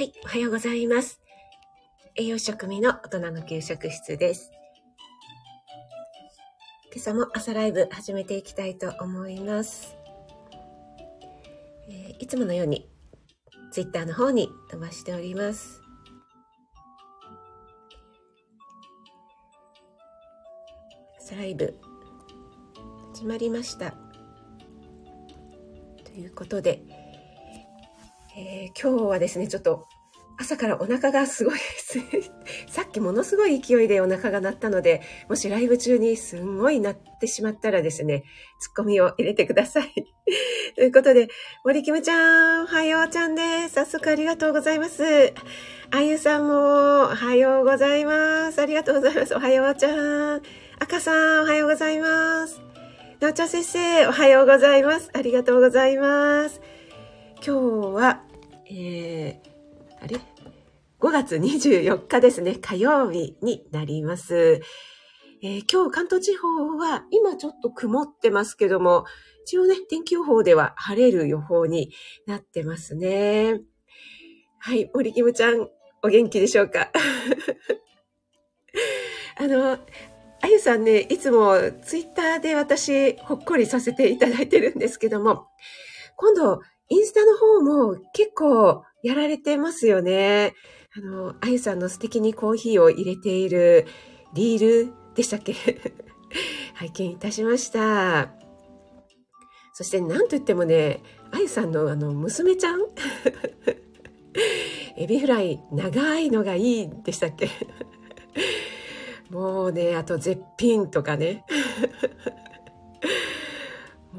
はい、おはようございます。栄養食味の大人の給食室です。今朝も朝ライブ始めていきたいと思います。えー、いつものように Twitter の方に飛ばしております。朝ライブ始まりました。ということで、えー、今日はですね、ちょっと朝からお腹がすごい さっきものすごい勢いでお腹が鳴ったので、もしライブ中にすんごい鳴ってしまったらですね、ツッコミを入れてください。ということで、森キムちゃん、おはようちゃんです。早速ありがとうございます。あゆさんも、おはようございます。ありがとうございます。おはようちゃん。赤さん、おはようございます。なおちゃん先生、おはようございます。ありがとうございます。今日は、えー、あれ ?5 月24日ですね、火曜日になります。えー、今日関東地方は今ちょっと曇ってますけども、一応ね、天気予報では晴れる予報になってますね。はい、森キムちゃん、お元気でしょうか？あの、あゆさんね、いつもツイッターで私、ほっこりさせていただいてるんですけども、今度、インスタの方も結構やられてますよね。あの、あゆさんの素敵にコーヒーを入れているリールでしたっけ？拝見いたしました。そして何と言ってもね、あゆさんのあの娘ちゃん？エビフライ長いのがいいでしたっけ？もうね、あと絶品とかね。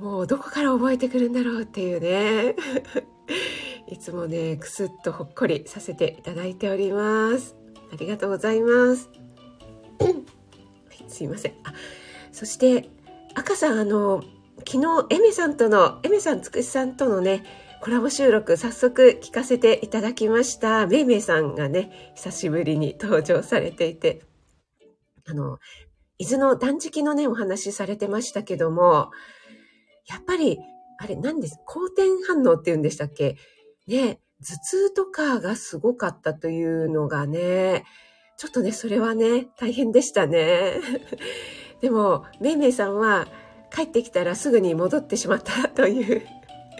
もうどこから覚えてくるんだろうっていうね。いつもね、くすっとほっこりさせていただいております。ありがとうございます。すいません。あ、そして、赤さん、あの、昨日、エメさんとの、エメさんつくしさんとのね、コラボ収録早速聞かせていただきました。めいめいさんがね、久しぶりに登場されていて、あの、伊豆の断食のね、お話しされてましたけども、やっぱり、あれ何です、好転反応って言うんでしたっけ？ね、頭痛とかがすごかったというのがね、ちょっとね、それはね、大変でしたね。でも、めいめいさんは帰ってきたらすぐに戻ってしまったという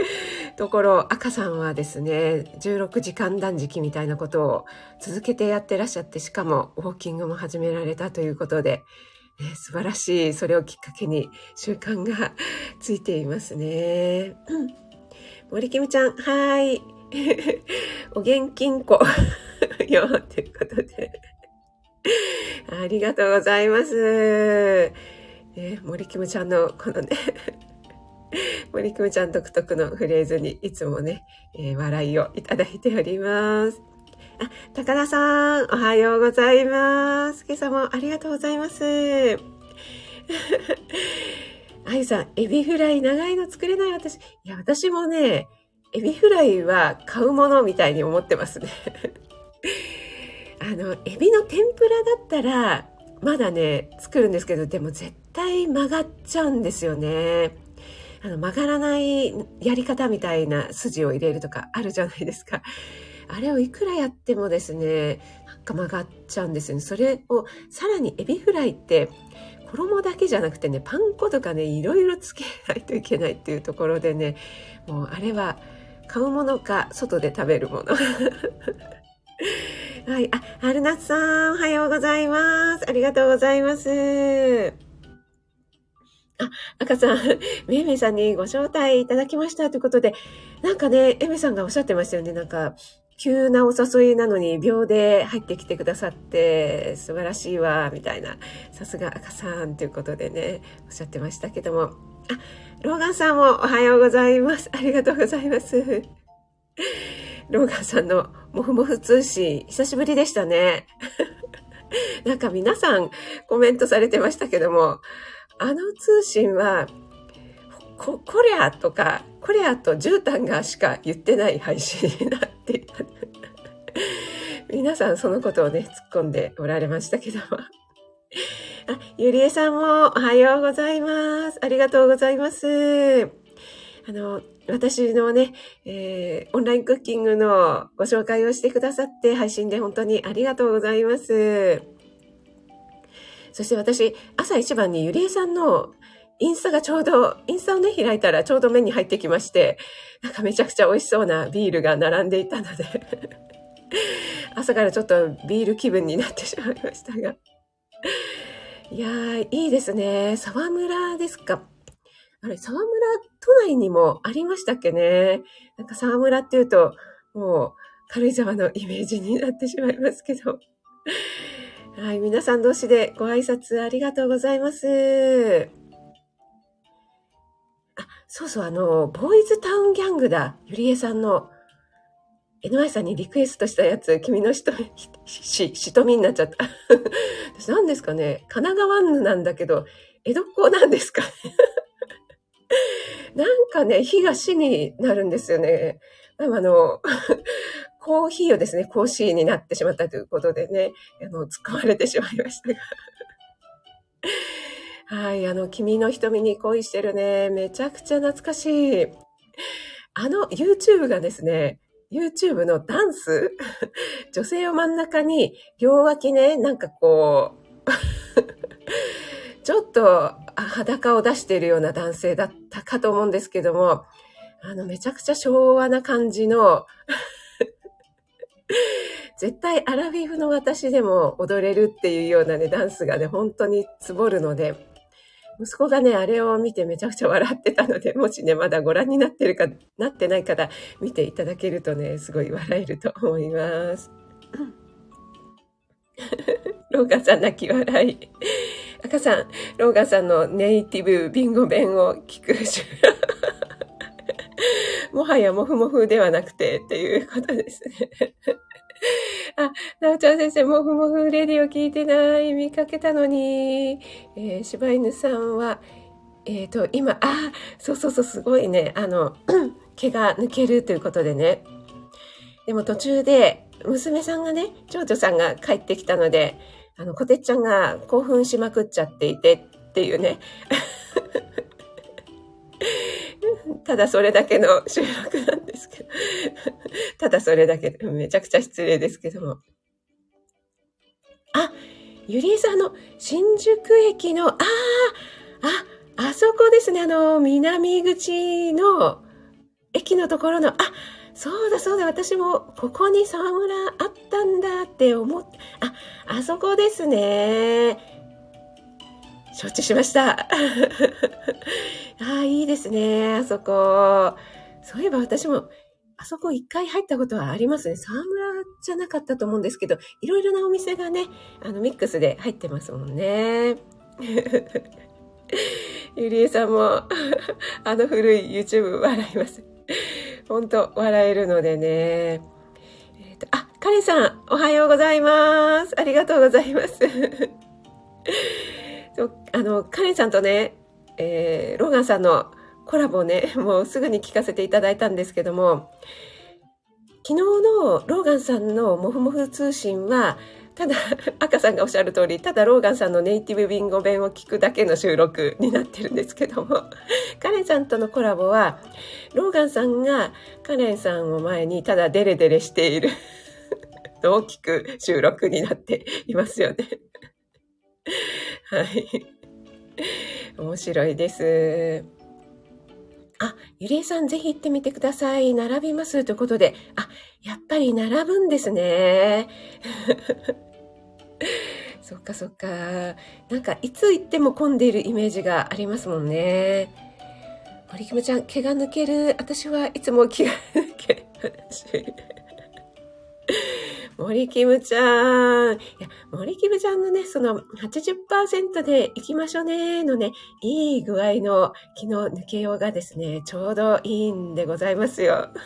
ところ、赤さんはですね、16時間断食みたいなことを続けてやってらっしゃって、しかもウォーキングも始められたということで、ね、素晴らしい、それをきっかけに習慣が ついていますね。うん。森キムちゃん、はい。お元気んこ よ、ということで。ありがとうございます。ね、森キムちゃんのこのね森キムちゃん独特のフレーズにいつもね、えー、笑いをいただいております。あ、高田さん、おはようございます。今朝もありがとうございます。あゆさん、エビフライ長いの作れない私。いや、私もね、エビフライは買うものみたいに思ってますね。あの、エビの天ぷらだったら、まだね、作るんですけど、でも絶対曲がっちゃうんですよね。あの、曲がらないやり方みたいな筋を入れるとかあるじゃないですか。あれをいくらやってもですね、なんか曲がっちゃうんですよね。それをさらにエビフライって衣だけじゃなくてね、パン粉とかね、いろいろつけないといけないっていうところでね、もうあれは買うものか外で食べるもの。はい。あ、春夏さん、おはようございます。ありがとうございます。あ、赤さん、めいめいさんにご招待いただきましたということで、なんかね、エメさんがおっしゃってましたよね。なんか、急なお誘いなのに秒で入ってきてくださって素晴らしいわ、みたいな。さすが赤さんということでね、おっしゃってましたけども。あ、ローガンさんもおはようございます。ありがとうございます。ローガンさんのもふもふ通信、久しぶりでしたね。なんか皆さんコメントされてましたけども、あの通信は、こ、こりゃとか、こりゃと絨毯がしか言ってない配信になっていた。皆さんそのことをね、突っ込んでおられましたけども。あ、ゆりえさんもおはようございます。ありがとうございます。あの、私のね、えー、オンラインクッキングのご紹介をしてくださって配信で本当にありがとうございます。そして私、朝一番にゆりえさんのインスタがちょうど、インスタをね、開いたらちょうど目に入ってきまして、なんかめちゃくちゃ美味しそうなビールが並んでいたので 朝からちょっとビール気分になってしまいましたが。いやー、いいですね。沢村ですか？あれ、沢村都内にもありましたっけね？なんか沢村っていうと、もう軽井沢のイメージになってしまいますけど。はい、皆さん同士でご挨拶ありがとうございます。そうそう、あの、ボーイズタウンギャングだ。ゆりえさんの。NY さんにリクエストしたやつ、君の人、し、しとみになっちゃった。何ですかね？神奈川犬なんだけど、江戸っ子なんですかね？なんかね、火が死になるんですよね。あの、コーヒーをですね、コーシーになってしまったということでね、あの、使われてしまいましたが。はい、あの、君の瞳に恋してるね。めちゃくちゃ懐かしい。あの、YouTube がですね、YouTube のダンス？女性を真ん中に、両脇ね、なんかこう ちょっと裸を出しているような男性だったかと思うんですけども、あの、めちゃくちゃ昭和な感じの 絶対アラフィフの私でも踊れるっていうようなね、ダンスがね、本当につぼるので、息子がね、あれを見てめちゃくちゃ笑ってたので、もしね、まだご覧になってるか、なってない方、見ていただけるとね、すごい笑えると思います。ローガンさん泣き笑い。赤さん、ローガンさんのネイティブビンゴ弁を聞く。もはやモフモフではなくてっていうことですね。あ、なおちゃん先生、もふもふレディを聞いてない。見かけたのに。えー、柴犬さんは、えっ、ー、と、今、あ、そうそうそう、すごいね。あの、毛が抜けるということでね。でも途中で、娘さんがね、長女さんが帰ってきたので、あの、こてっちゃんが興奮しまくっちゃっていてっていうね。ただそれだけの収録なんですけど。ただそれだけ、めちゃくちゃ失礼ですけども。あ、ゆりえさんの新宿駅の、ああ、あ、あそこですね。あの、南口の駅のところの、あ、そうだそうだ、私もここに沢村あったんだって思って、あ、あそこですね。承知しました。ああ、いいですね、あそこ。そういえば私も、あそこ一回入ったことはありますね。沢村じゃなかったと思うんですけど、いろいろなお店がね、あの、ミックスで入ってますもんね。ゆりえさんも、あの古い YouTube 笑います。本当笑えるのでね。えーと、あ、カレンさん、おはようございます。ありがとうございます。そうあの、カレンさんとね、えー、ローガンさんのコラボね、もうすぐに聞かせていただいたんですけども、昨日のローガンさんのモフモフ通信は、ただ、赤さんがおっしゃる通り、ただローガンさんのネイティブビンゴ弁を聞くだけの収録になってるんですけども、カレンさんとのコラボは、ローガンさんがカレンさんを前にただデレデレしているのを聞く収録になっていますよね。はい。面白いです。あ、ゆりえさんぜひ行ってみてください。並びますということで。あ、やっぱり並ぶんですね。そっかそっか。なんか、いつ行っても混んでいるイメージがありますもんね。森キムちゃん、毛が抜ける。私はいつも気が抜ける。森キムちゃん。いや、森キムちゃんのね、その80%で行きましょうねのね、いい具合の気の抜けようがですね、ちょうどいいんでございますよ。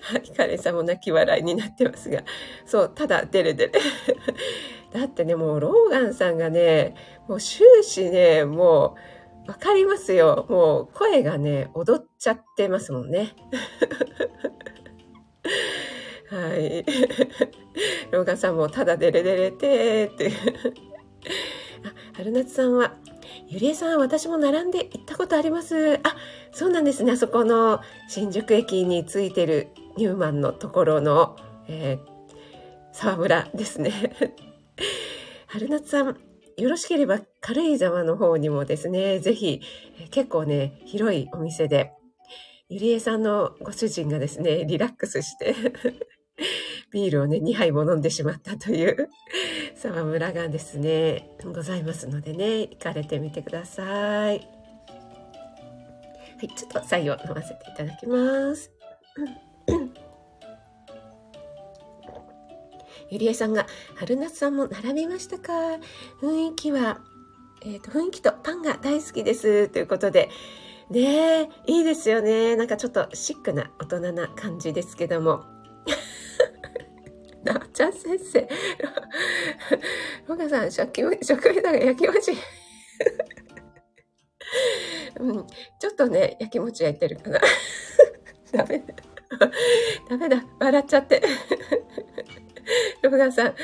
はい、カレンさんも泣き笑いになってますが。そう、ただ、デレデレ。だってね、もうローガンさんがね、もう終始ね、もう、わかりますよ。もう声がね、踊っちゃってますもんね。はい。ローガンさんもただデレデレてって。あ、春夏さんは、ゆりえさん、私も並んで行ったことあります。あ、そうなんですね。あそこの新宿駅についてるニューマンのところの、えー、沢村ですね。春夏さん、よろしければ軽井沢の方にもですね、ぜひ、結構ね、広いお店で、ゆりえさんのご主人がですね、リラックスしてビールをね、2杯も飲んでしまったという 沢村がですね、ございますのでね、行かれてみてください。はい、ちょっと最後飲ませていただきます。ゆりえさんが、春夏さんも並びましたか？雰囲気は、えっ、ー、と、雰囲気とパンが大好きです。ということで、ねえ、いいですよね。なんかちょっとシックな大人な感じですけども。なっちゃん先生。ロガさん、食器、食味だが焼きもち。うん、ちょっとね、焼きもち焼いてるかな。ダメだ。ダメだ。笑っちゃって。ロガさん、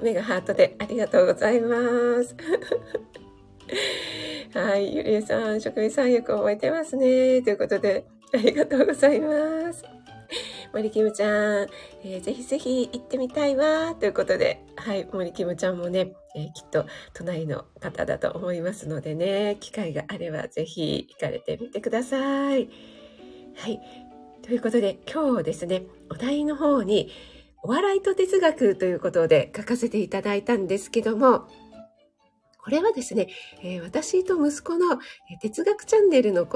目がハートでありがとうございます。はい、ゆりえさん、食味さんよく覚えてますね。ということで、ありがとうございます。森キムちゃん、えー、ぜひぜひ行ってみたいわ。ということで、はい、森キムちゃんもね、えー、きっと隣の方だと思いますのでね、機会があればぜひ行かれてみてください。はい。ということで、今日ですね、お題の方に、お笑いと哲学ということで書かせていただいたんですけども、これはですね、えー、私と息子の哲学チャンネルの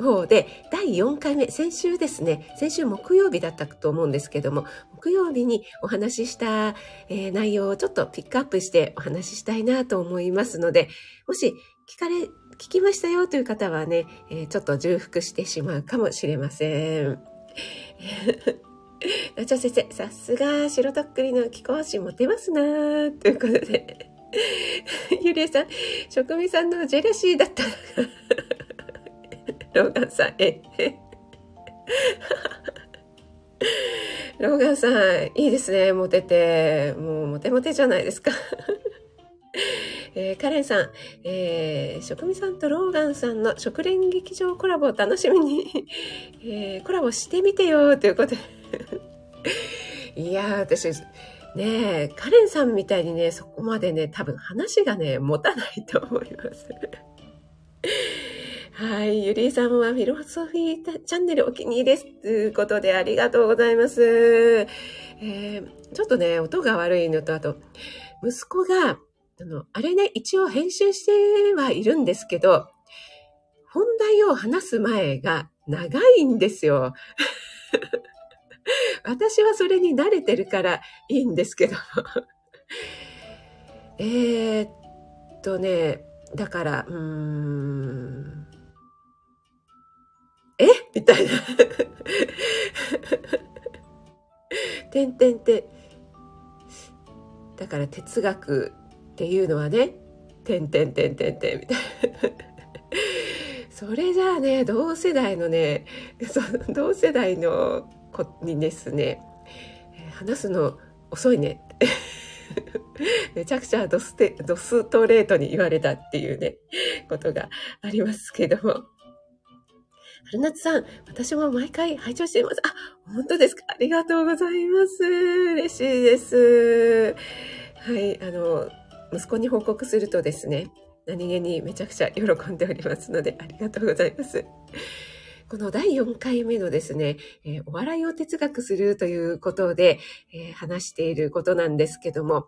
方で第4回目、先週ですね、先週木曜日だったと思うんですけども、木曜日にお話しした、えー、内容をちょっとピックアップしてお話ししたいなと思いますので、もし聞かれ、聞きましたよという方はね、えー、ちょっと重複してしまうかもしれません。なちゃ先生、さすが、白とっくりの貴公子モテますなーということで。ゆりえさん、職味さんのジェラシーだったローガンさん、え、ローガンさん、いいですね、モテて。もう、モテモテじゃないですか。えー、カレンさん、えー、職味さんとローガンさんの食連劇場コラボを楽しみに、えー、コラボしてみてよ、ということで。いや、私、ねえ、カレンさんみたいにね、そこまでね、多分話がね、持たないと思います。はい。ゆりえさんはフィロソフィーチャンネルお気に入りです。ということでありがとうございます。えー、ちょっとね、音が悪いのと、あと、息子が、あの、あれね、一応編集してはいるんですけど、本題を話す前が長いんですよ。私はそれに慣れてるからいいんですけど。えっとね、だから、うーん。え？みたいな。てんてんて。だから哲学っていうのはね、てんてんてんてんてんみたいな。それじゃあね、同世代のね、その同世代の子にですね、話すの遅いね。めちゃくちゃドステドストレートに言われたっていうね、ことがありますけども。春夏さん、私も毎回拝聴しています。あ、本当ですか？ありがとうございます。嬉しいです。はい、あの、息子に報告するとですね、何気にめちゃくちゃ喜んでおりますので、ありがとうございます。この第4回目のですね、えー、お笑いを哲学するということで、えー、話していることなんですけども、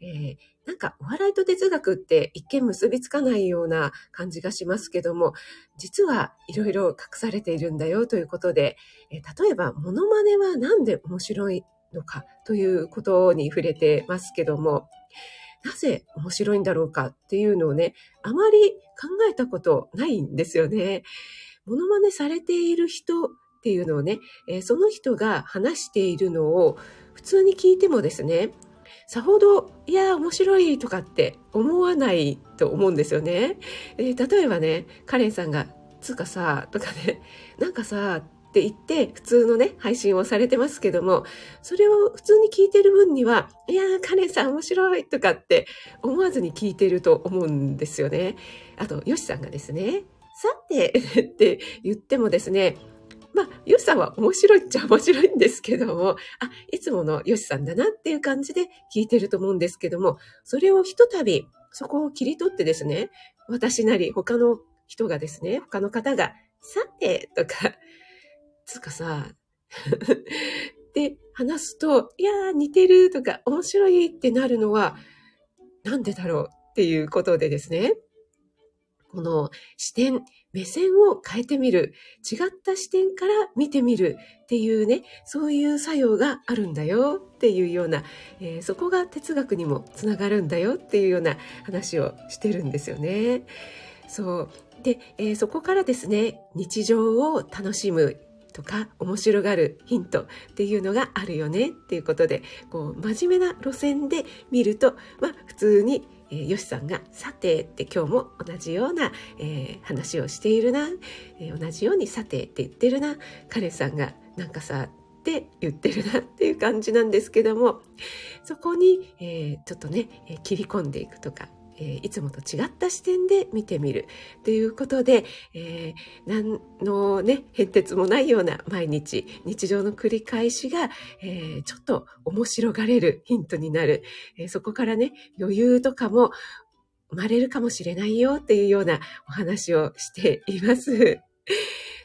えー、なんかお笑いと哲学って一見結びつかないような感じがしますけども、実はいろいろ隠されているんだよということで、え例えばモノマネはなんで面白いのかということに触れてますけども、なぜ面白いんだろうかっていうのをね、あまり考えたことないんですよね。モノマネされている人っていうのをね、え、その人が話しているのを普通に聞いてもですね、さほど、いや、面白いとかって思わないと思うんですよね。えー、例えばね、カレンさんが、つうかさ、とかね、なんかさ、って言って普通のね、配信をされてますけども、それを普通に聞いてる分には、いやー、カレンさん面白いとかって思わずに聞いてると思うんですよね。あと、ヨシさんがですね、さて って言ってもですね、まあ、ヨシさんは面白いっちゃ面白いんですけども、あ、いつものヨシさんだなっていう感じで聞いてると思うんですけども、それをひとたび、そこを切り取ってですね、私なり他の人がですね、他の方が、さて、とか、つかさ、で話すと、いやー似てるとか面白いってなるのは、なんでだろうっていうことでですね、この視点、目線を変えてみる、違った視点から見てみるっていうね、そういう作用があるんだよっていうような、えー、そこが哲学にもつながるんだよっていうような話をしてるんですよね。そう。で、えー、そこからですね、日常を楽しむとか面白がるヒントっていうのがあるよねっていうことでこう真面目な路線で見ると、まあ、普通にえー、よしさんが、さてって今日も同じような、えー、話をしているな、えー、同じようにさてって言ってるな、彼さんがなんかさ、って言ってるなっていう感じなんですけども、そこに、えー、ちょっとね、え切り込んでいくとか、えいつもと違った視点で見てみるということで、えー、何のね、変哲もないような毎日、日常の繰り返しが、えー、ちょっと面白がれるヒントになる、え、そこからね、余裕とかも生まれるかもしれないよっていうようなお話をしています。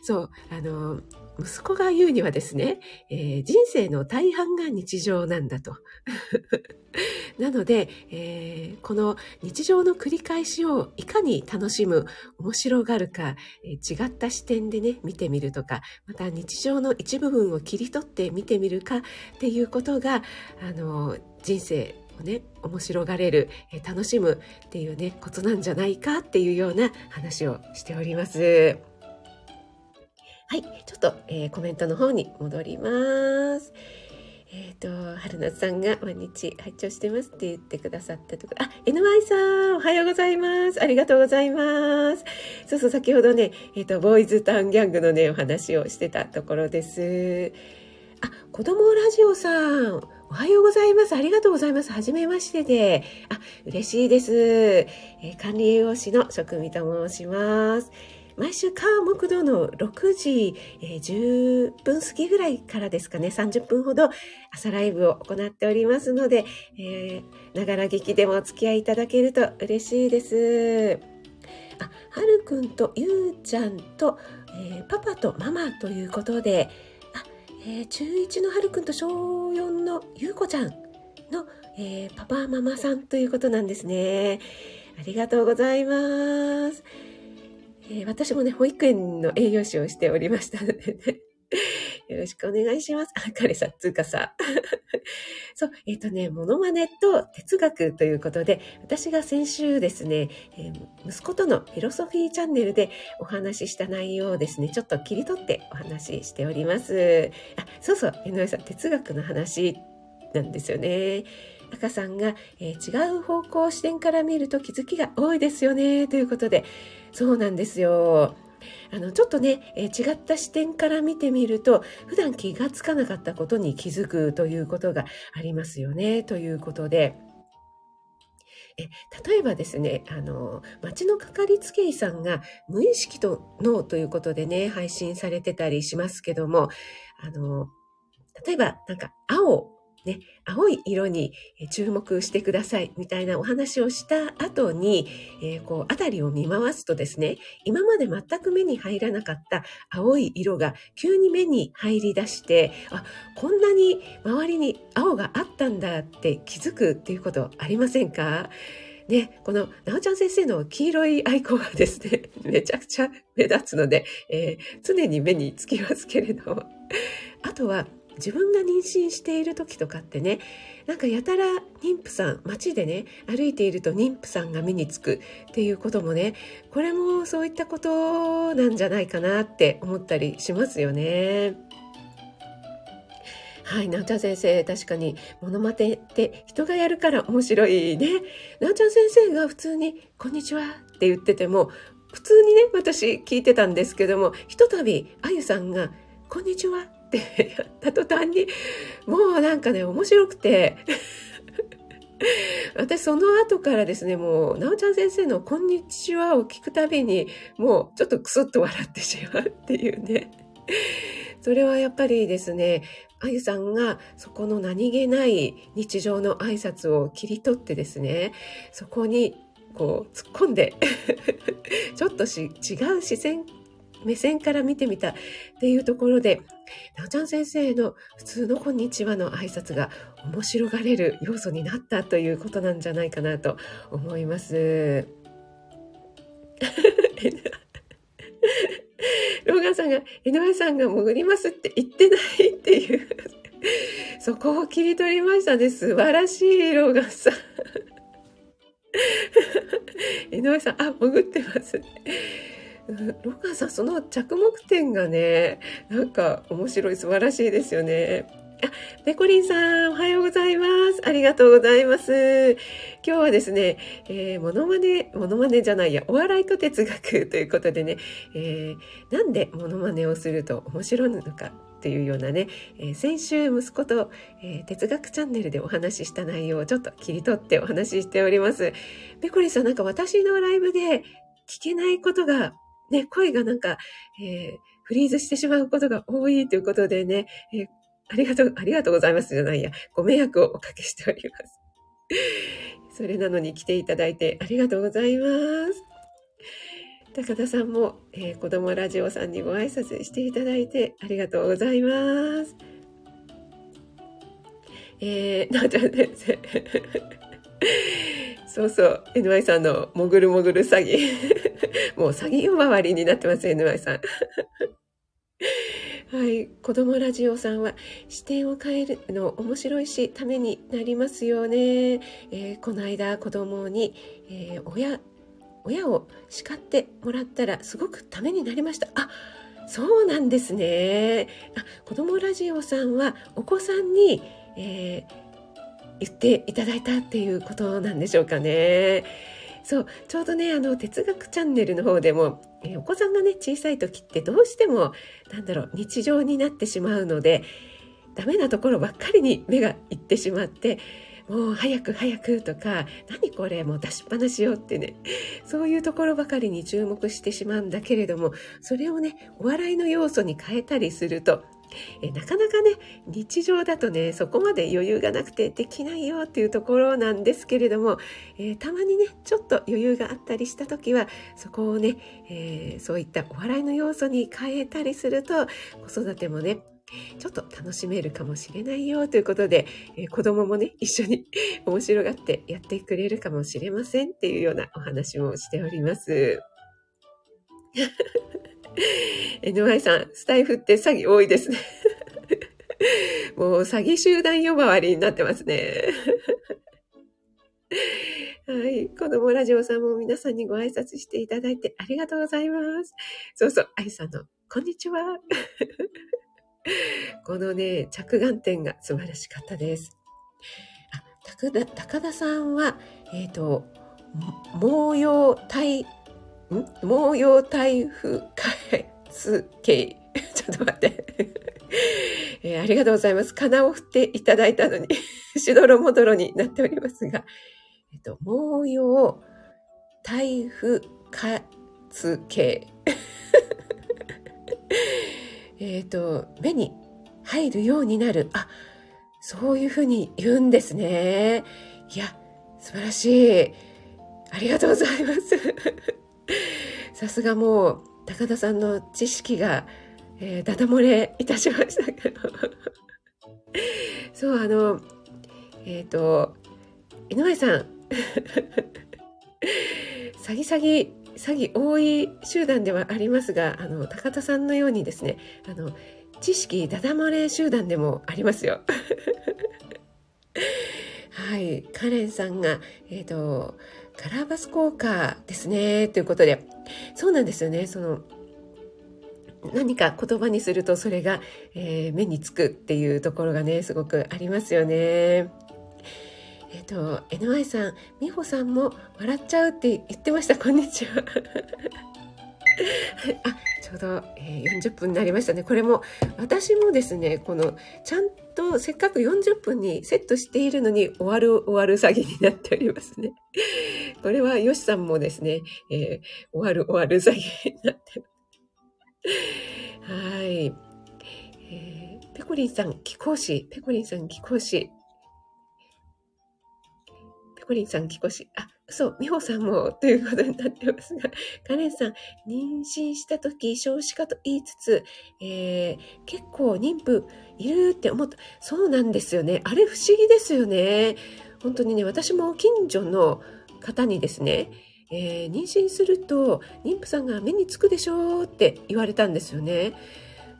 そう、あの、息子が言うにはですね、えー、人生の大半が日常なんだと。なので、えー、この日常の繰り返しをいかに楽しむ、面白がるか、えー、違った視点でね、見てみるとか、また日常の一部分を切り取って見てみるかっていうことが、あの、人生をね、面白がれる、えー、楽しむっていうね、ことなんじゃないかっていうような話をしております。はい、ちょっと、えー、コメントの方に戻ります。えっ、ー、と、春夏さんが毎日拝聴してますって言ってくださったところ、あ、NY さん、おはようございます。ありがとうございます。そうそう、先ほどね、えっ、ー、と、ボーイズタウンギャングのね、お話をしてたところです。あ、子供ラジオさん、おはようございます。ありがとうございます。はじめましてで。あ、嬉しいです。えー、管理栄養士の職味と申します。毎週火木土の6時、えー、10分過ぎぐらいからですかね、30分ほど朝ライブを行っておりますので、ながら劇でもお付き合いいただけると嬉しいです。あ、はるくんとゆうちゃんと、えー、パパとママということで、あ、えー、中1のはるくんと小4のゆうこちゃんの、えー、パパママさんということなんですね。ありがとうございます。えー、私もね、保育園の栄養士をしておりましたのでね。よろしくお願いします。あ、彼さ、つうかさ。そう、えっ、ー、とね、モノマネと哲学ということで、私が先週ですね、えー、息子とのフィロソフィーチャンネルでお話しした内容をですね、ちょっと切り取ってお話ししております。あ、そうそう、井上さん、哲学の話なんですよね。赤さんが、えー、違う方向視点から見ると気づきが多いですよね、ということで、そうなんですよ。あの、ちょっとね、えー、違った視点から見てみると、普段気がつかなかったことに気づくということがありますよね、ということで、え例えばですね、あの、町のかかりつけ医さんが無意識と脳ということでね、配信されてたりしますけども、あの、例えばなんか青ね、青い色に注目してくださいみたいなお話をした後に、えー、こう、あたりを見回すとですね、今まで全く目に入らなかった青い色が急に目に入り出して、あ、こんなに周りに青があったんだって気づくっていうことありませんか？ね、この、なおちゃん先生の黄色いアイコンはですね、めちゃくちゃ目立つので、えー、常に目につきますけれど、あとは、自分が妊娠している時とかってねなんかやたら妊婦さん街でね歩いていると妊婦さんが目につくっていうこともねこれもそういったことなんじゃないかなって思ったりしますよね。はい、なおちゃん先生、確かに、モノマネって人がやるから面白いね。なおちゃん先生が普通に、こんにちはって言ってても、普通にね、私聞いてたんですけども、ひとたび、あゆさんが、こんにちはってやった途端にもうなんかね面白くて 私その後からですね、もう、なおちゃん先生のこんにちはを聞くたびに、もうちょっとクスッと笑ってしまうっていうね。それはやっぱりですね、あゆさんがそこの何気ない日常の挨拶を切り取ってですね、そこにこう突っ込んで ちょっと違う視線目線から見てみたっていうところで、なおちゃん先生の普通のこんにちはの挨拶が面白がれる要素になったということなんじゃないかなと思います。ローガンさんが、井上さんが潜りますって言ってないっていう、そこを切り取りましたね。素晴らしい、ローガンさん。井上さん、あ、潜ってます。ロガさん、その着目点がね、なんか面白い、素晴らしいですよね。あ、ペコリンさん、おはようございます。ありがとうございます。今日はですね、えー、モノマネ、モノマネじゃないや、お笑いと哲学 ということでね、えー、なんでモノマネをすると面白いのかっていうようなね、えー、先週息子と、えー、哲学チャンネルでお話しした内容をちょっと切り取ってお話ししております。ペコリンさん、なんか私のライブで聞けないことがね、声がなんか、えー、フリーズしてしまうことが多いということでね、えー、ありがとう、ありがとうございますじゃないや、ご迷惑をおかけしております。それなのに来ていただいてありがとうございます。高田さんも、えー、子供ラジオさんにご挨拶していただいてありがとうございます。えー、なおちゃん先生。そうそう、NY さんのもぐるもぐる詐欺。もう詐欺呼ばわりになってます、NY さん。はい。子供ラジオさんは視点を変えるの面白いし、ためになりますよね。えー、この間子供に、えー、親、親を叱ってもらったらすごくためになりました。あ、そうなんですね。あ、子供ラジオさんはお子さんに、えー、言っていただいたっていうことなんでしょうかね。そう、ちょうどね、あの、哲学チャンネルの方でも、えお子さんがね、小さい時ってどうしても、なんだろう、日常になってしまうので、ダメなところばっかりに目がいってしまって、もう早く早くとか、何これもう出しっぱなしよってね、そういうところばかりに注目してしまうんだけれども、それをね、お笑いの要素に変えたりすると、えなかなかね日常だとねそこまで余裕がなくてできないよっていうところなんですけれども、えー、たまにねちょっと余裕があったりした時はそこをね、えー、そういったお笑いの要素に変えたりすると子育てもねちょっと楽しめるかもしれないよということで、えー、子供もね、一緒に 面白がってやってくれるかもしれませんっていうようなお話もしております。NY さん、スタイフって詐欺多いですね。もう詐欺集団呼ばわりになってますね。はい。子供ラジオさんも皆さんにご挨拶していただいてありがとうございます。そうそう、あゆさんの、こんにちは。このね、着眼点が素晴らしかったです。あ、高田高田さんは、えっ、ー、と、毛様体毛様台風開発系。ちょっと待って。えー、ありがとうございます。金を振っていただいたのに しどろもどろになっておりますが、えっと、毛様台風開発系。えっと、目に入るようになる。あ、そういうふうに言うんですね。いや、素晴らしい。ありがとうございます。さすがもう高田さんの知識が、えー、ダダ漏れいたしましたけどそうあのえっ、ー、と井上さん 詐欺詐欺詐欺多い集団ではありますがあの高田さんのようにですねあの知識ダダ漏れ集団でもありますよ。はい、カレンさんが、えっ、ー、と、カラーバス効果ですね。ということで、そうなんですよね。その、何か言葉にするとそれが、えー、目につくっていうところがね、すごくありますよね。えっ、ー、と、NY さん、美穂さんも笑っちゃうって言ってました。こんにちは。あ、ちょうど、えー、40分になりましたね。これも、私もですね、この、ちゃんとせっかく40分にセットしているのに終わる終わる詐欺になっておりますね。これは、よしさんもですね、えー、終わる終わる詐欺になって。はい。えー、ペコリンさん、貴公子。ペコリンさん、貴公子。ペコリンさん、貴公子。あ、そう、美穂さんもということになってますが、カレンさん、妊娠した時少子化と言いつつ、えー、結構妊婦いるって思った。そうなんですよね。あれ不思議ですよね。本当にね、私も近所の方にですね、えー、妊娠すると妊婦さんが目につくでしょうって言われたんですよね。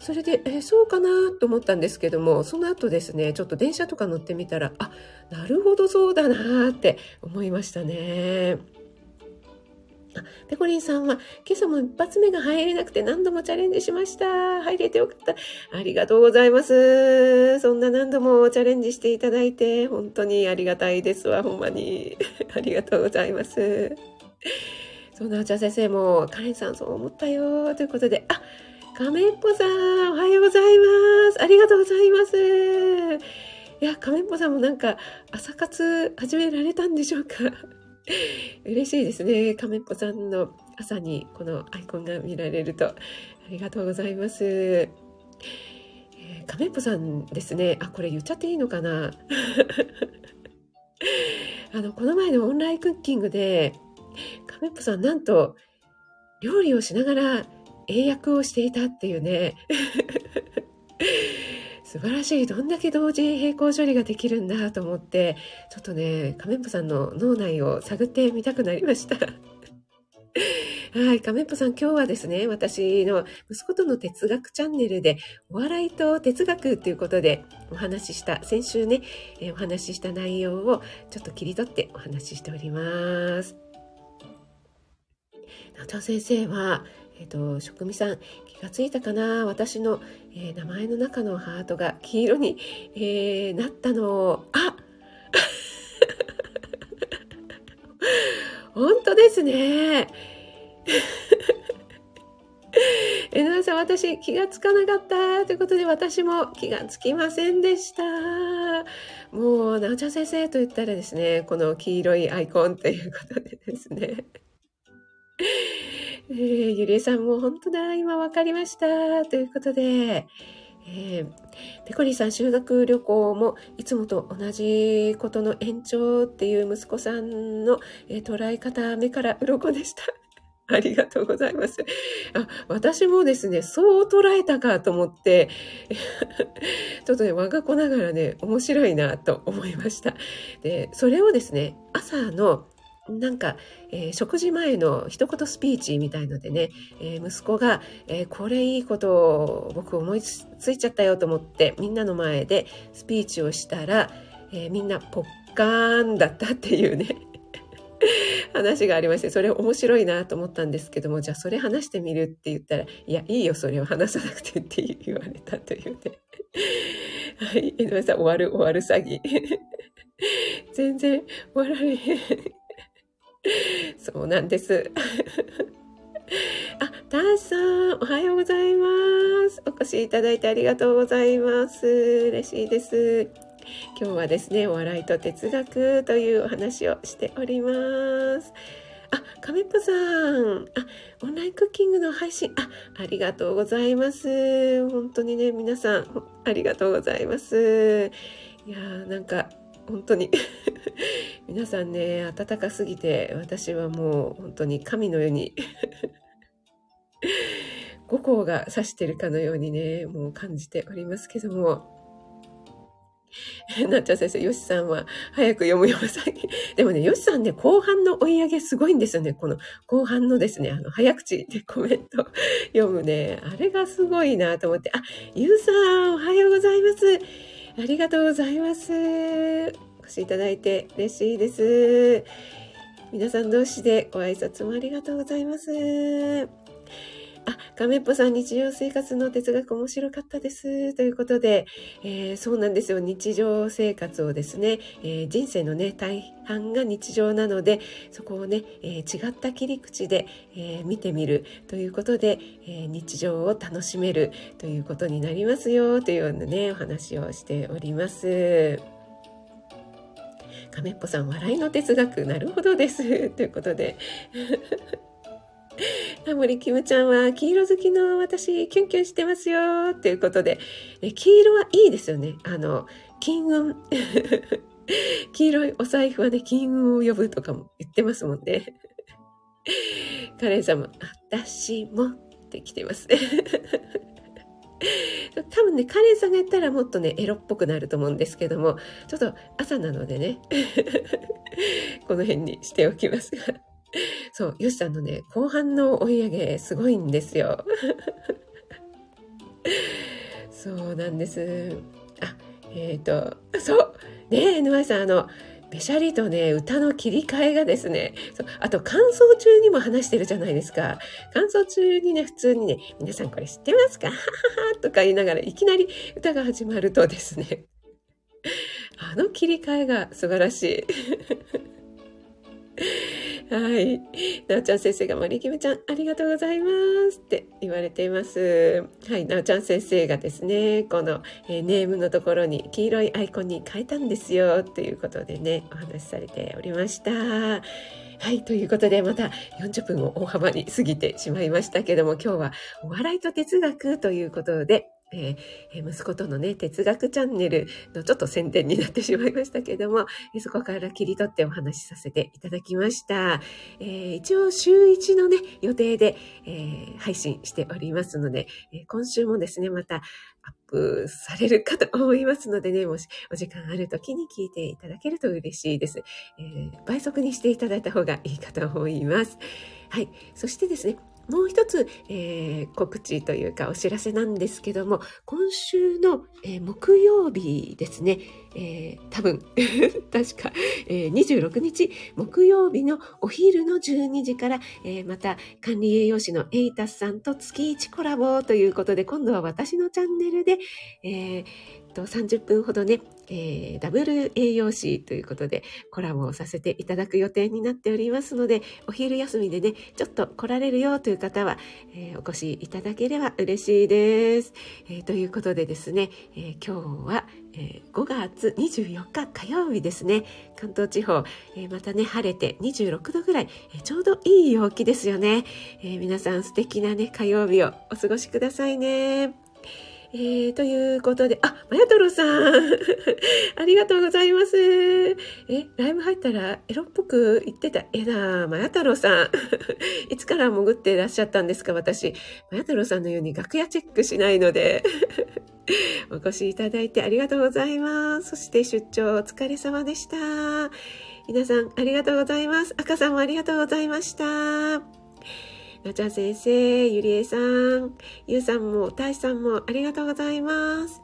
それで、えー、そうかなと思ったんですけども、その後ですね、ちょっと電車とか乗ってみたら、あ、なるほどそうだなって思いましたね。ペコリンさんは、今朝も一発目が入れなくて何度もチャレンジしました。入れてよかった。ありがとうございます。そんな何度もチャレンジしていただいて、本当にありがたいですわ、ほんまに。ありがとうございます。そんなお茶先生も、カレンさんそう思ったよ、ということで、あ、亀っぽさん、おはようございます。ありがとうございます。いや、亀っぽさんもなんか朝活始められたんでしょうか 嬉しいですね。亀っぽさんの朝にこのアイコンが見られると。ありがとうございます。えー、亀っぽさんですね。あ、これ言っちゃっていいのかな あの、この前のオンラインクッキングで、亀っぽさんなんと料理をしながら英訳をしていたっていうね 素晴らしいどんだけ同時並行処理ができるんだと思ってちょっとね亀っぽさんの脳内を探ってみたくなりました はい。亀っぽさん、今日はですね、私の息子との哲学チャンネルで、お笑いと哲学ということでお話しした、先週ね、えお話しした内容をちょっと切り取ってお話ししております。先生は、えっ、ー、と、職味さん、気がついたかな？私の、えー、名前の中のハートが黄色に、えー、なったのを、あ 本当ですね。えのさん、私気がつかなかったということで、私も気がつきませんでした。もう、なおちゃん先生と言ったらですね、この黄色いアイコンということでですね。えー、ゆりえさんも本当だ、今分かりました。ということで、えー、ペコリさん修学旅行もいつもと同じことの延長っていう息子さんの、えー、捉え方目から鱗でした。ありがとうございます。あ、私もですね、そう捉えたかと思って、ちょっとね、我が子ながらね、面白いなと思いました。で、それをですね、朝のなんか、えー、食事前の一言スピーチみたいのでね、えー、息子が、えー、これいいことを僕思いついちゃったよと思ってみんなの前でスピーチをしたら、えみんなポッカーンだったっていうね 話がありましてそれ面白いなと思ったんですけどもじゃあそれ話してみるって言ったらいやいいよそれを話さなくてって言われたというね。はい、江上さん終わる終わる詐欺。全然終わられへん。そうなんです。あ、ターさん、おはようございます。お越しいただいてありがとうございます。嬉しいです。今日はですね、お笑いと哲学というお話をしております。あ、亀っぽさん。あ、オンラインクッキングの配信。あ、ありがとうございます。本当にね、皆さん、ありがとうございます。いやー、なんか、本当に 皆さんね暖かすぎて私はもう本当に神のように 五光が指してるかのようにねもう感じておりますけども なっちゃん先生、よしさんは早く読むようさ。でもね、よしさんね、後半の追い上げすごいんですよね。この後半のですね、あの、早口でコメント読むね。あれがすごいなと思って。あ、ゆうさん、おはようございます。ありがとうございます。お越しいただいて嬉しいです。皆さん同士でご挨拶もありがとうございます。あ、亀っぽさん、日常生活の哲学面白かったです。ということで、えー、そうなんですよ。日常生活をですね、えー、人生のね、大半が日常なので、そこをね、えー、違った切り口で、え見てみるということで、え日常を楽しめるということになりますよ、というようなね、お話をしております。亀っぽさん、笑いの哲学、なるほどです。ということで。タモリキムちゃんは黄色好きの私キュンキュンしてますよということで、え黄色はいいですよね。あの、金運。黄色いお財布はね、金運を呼ぶとかも言ってますもんね。カレンさんも、私もって来てます。多分ね、カレンさんがやったらもっとね、エロっぽくなると思うんですけども、ちょっと朝なのでね、この辺にしておきますが。そう、ヨシさんのね、後半の追い上げ、すごいんですよ。そうなんです。あ、えっ、ー、と、そう、ねえ、NY さん、あの、べしゃりとね、歌の切り替えがですね、そうあと感想中にも話してるじゃないですか。感想中にね、普通にね、皆さんこれ知ってますか？とか言いながらいきなり歌が始まるとですね、あの切り替えが素晴らしい。はい。なおちゃん先生が森きむちゃん、ありがとうございますって言われています。はい。なおちゃん先生がですね、この、えー、ネームのところに黄色いアイコンに変えたんですよ、ということでね、お話しされておりました。はい。ということで、また40分を大幅に過ぎてしまいましたけども、今日はお笑いと哲学ということで、えー、息子とのね、哲学チャンネルのちょっと宣伝になってしまいましたけども、そこから切り取ってお話しさせていただきました。えー、一応週1のね、予定で、えー、配信しておりますので、今週もですね、またアップされるかと思いますのでね、もしお時間ある時に聞いていただけると嬉しいです。え倍速にしていただいた方がいいかと思います。はい。そしてですね、もう一つ、えー、告知というかお知らせなんですけども、今週の、えー、木曜日ですね、えー、多分、確か、えー、26日木曜日のお昼の12時から、えー、また管理栄養士のエイタスさんと月1コラボということで、今度は私のチャンネルで、えー、と30分ほどね、えー、ダブル栄養士ということでコラボをさせていただく予定になっておりますので、お昼休みでね、ちょっと来られるよという方は、えー、お越しいただければ嬉しいです。えー、ということでですね、え今日は、え5月24日火曜日ですね、関東地方、えまたね、晴れて26度ぐらい、えちょうどいい陽気ですよね、え皆さん素敵なね、火曜日をお過ごしくださいね。えー、ということで、あ、まやとろさん ありがとうございます。え、ライブ入ったらエロっぽく言ってた。えな、まや太郎さん。いつから潜ってらっしゃったんですか、私。まや太郎さんのように楽屋チェックしないので。お越しいただいてありがとうございます。そして出張お疲れ様でした。皆さんありがとうございます。赤さんもありがとうございました。なちゃ先生、ゆりえさん、ゆうさんも、たいさんもありがとうございます。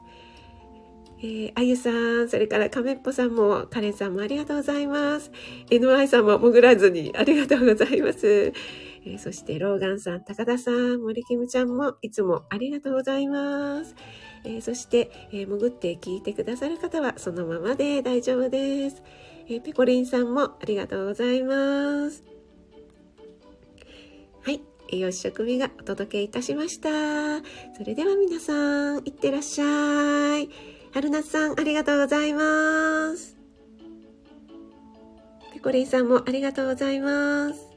えー、あゆさん、それからかめっぽさんも、かれんさんもありがとうございます。NY さんも潜らずにありがとうございます。えー、そして、ローガンさん、高田さん、森キムちゃんもいつもありがとうございます。えー、そして、え潜って聞いてくださる方はそのままで大丈夫です。えペコリンさんもありがとうございます。栄養士食味がお届けいたしました。それでは皆さん、いってらっしゃい。春夏さん、ありがとうございます。ペコリンさんもありがとうございます。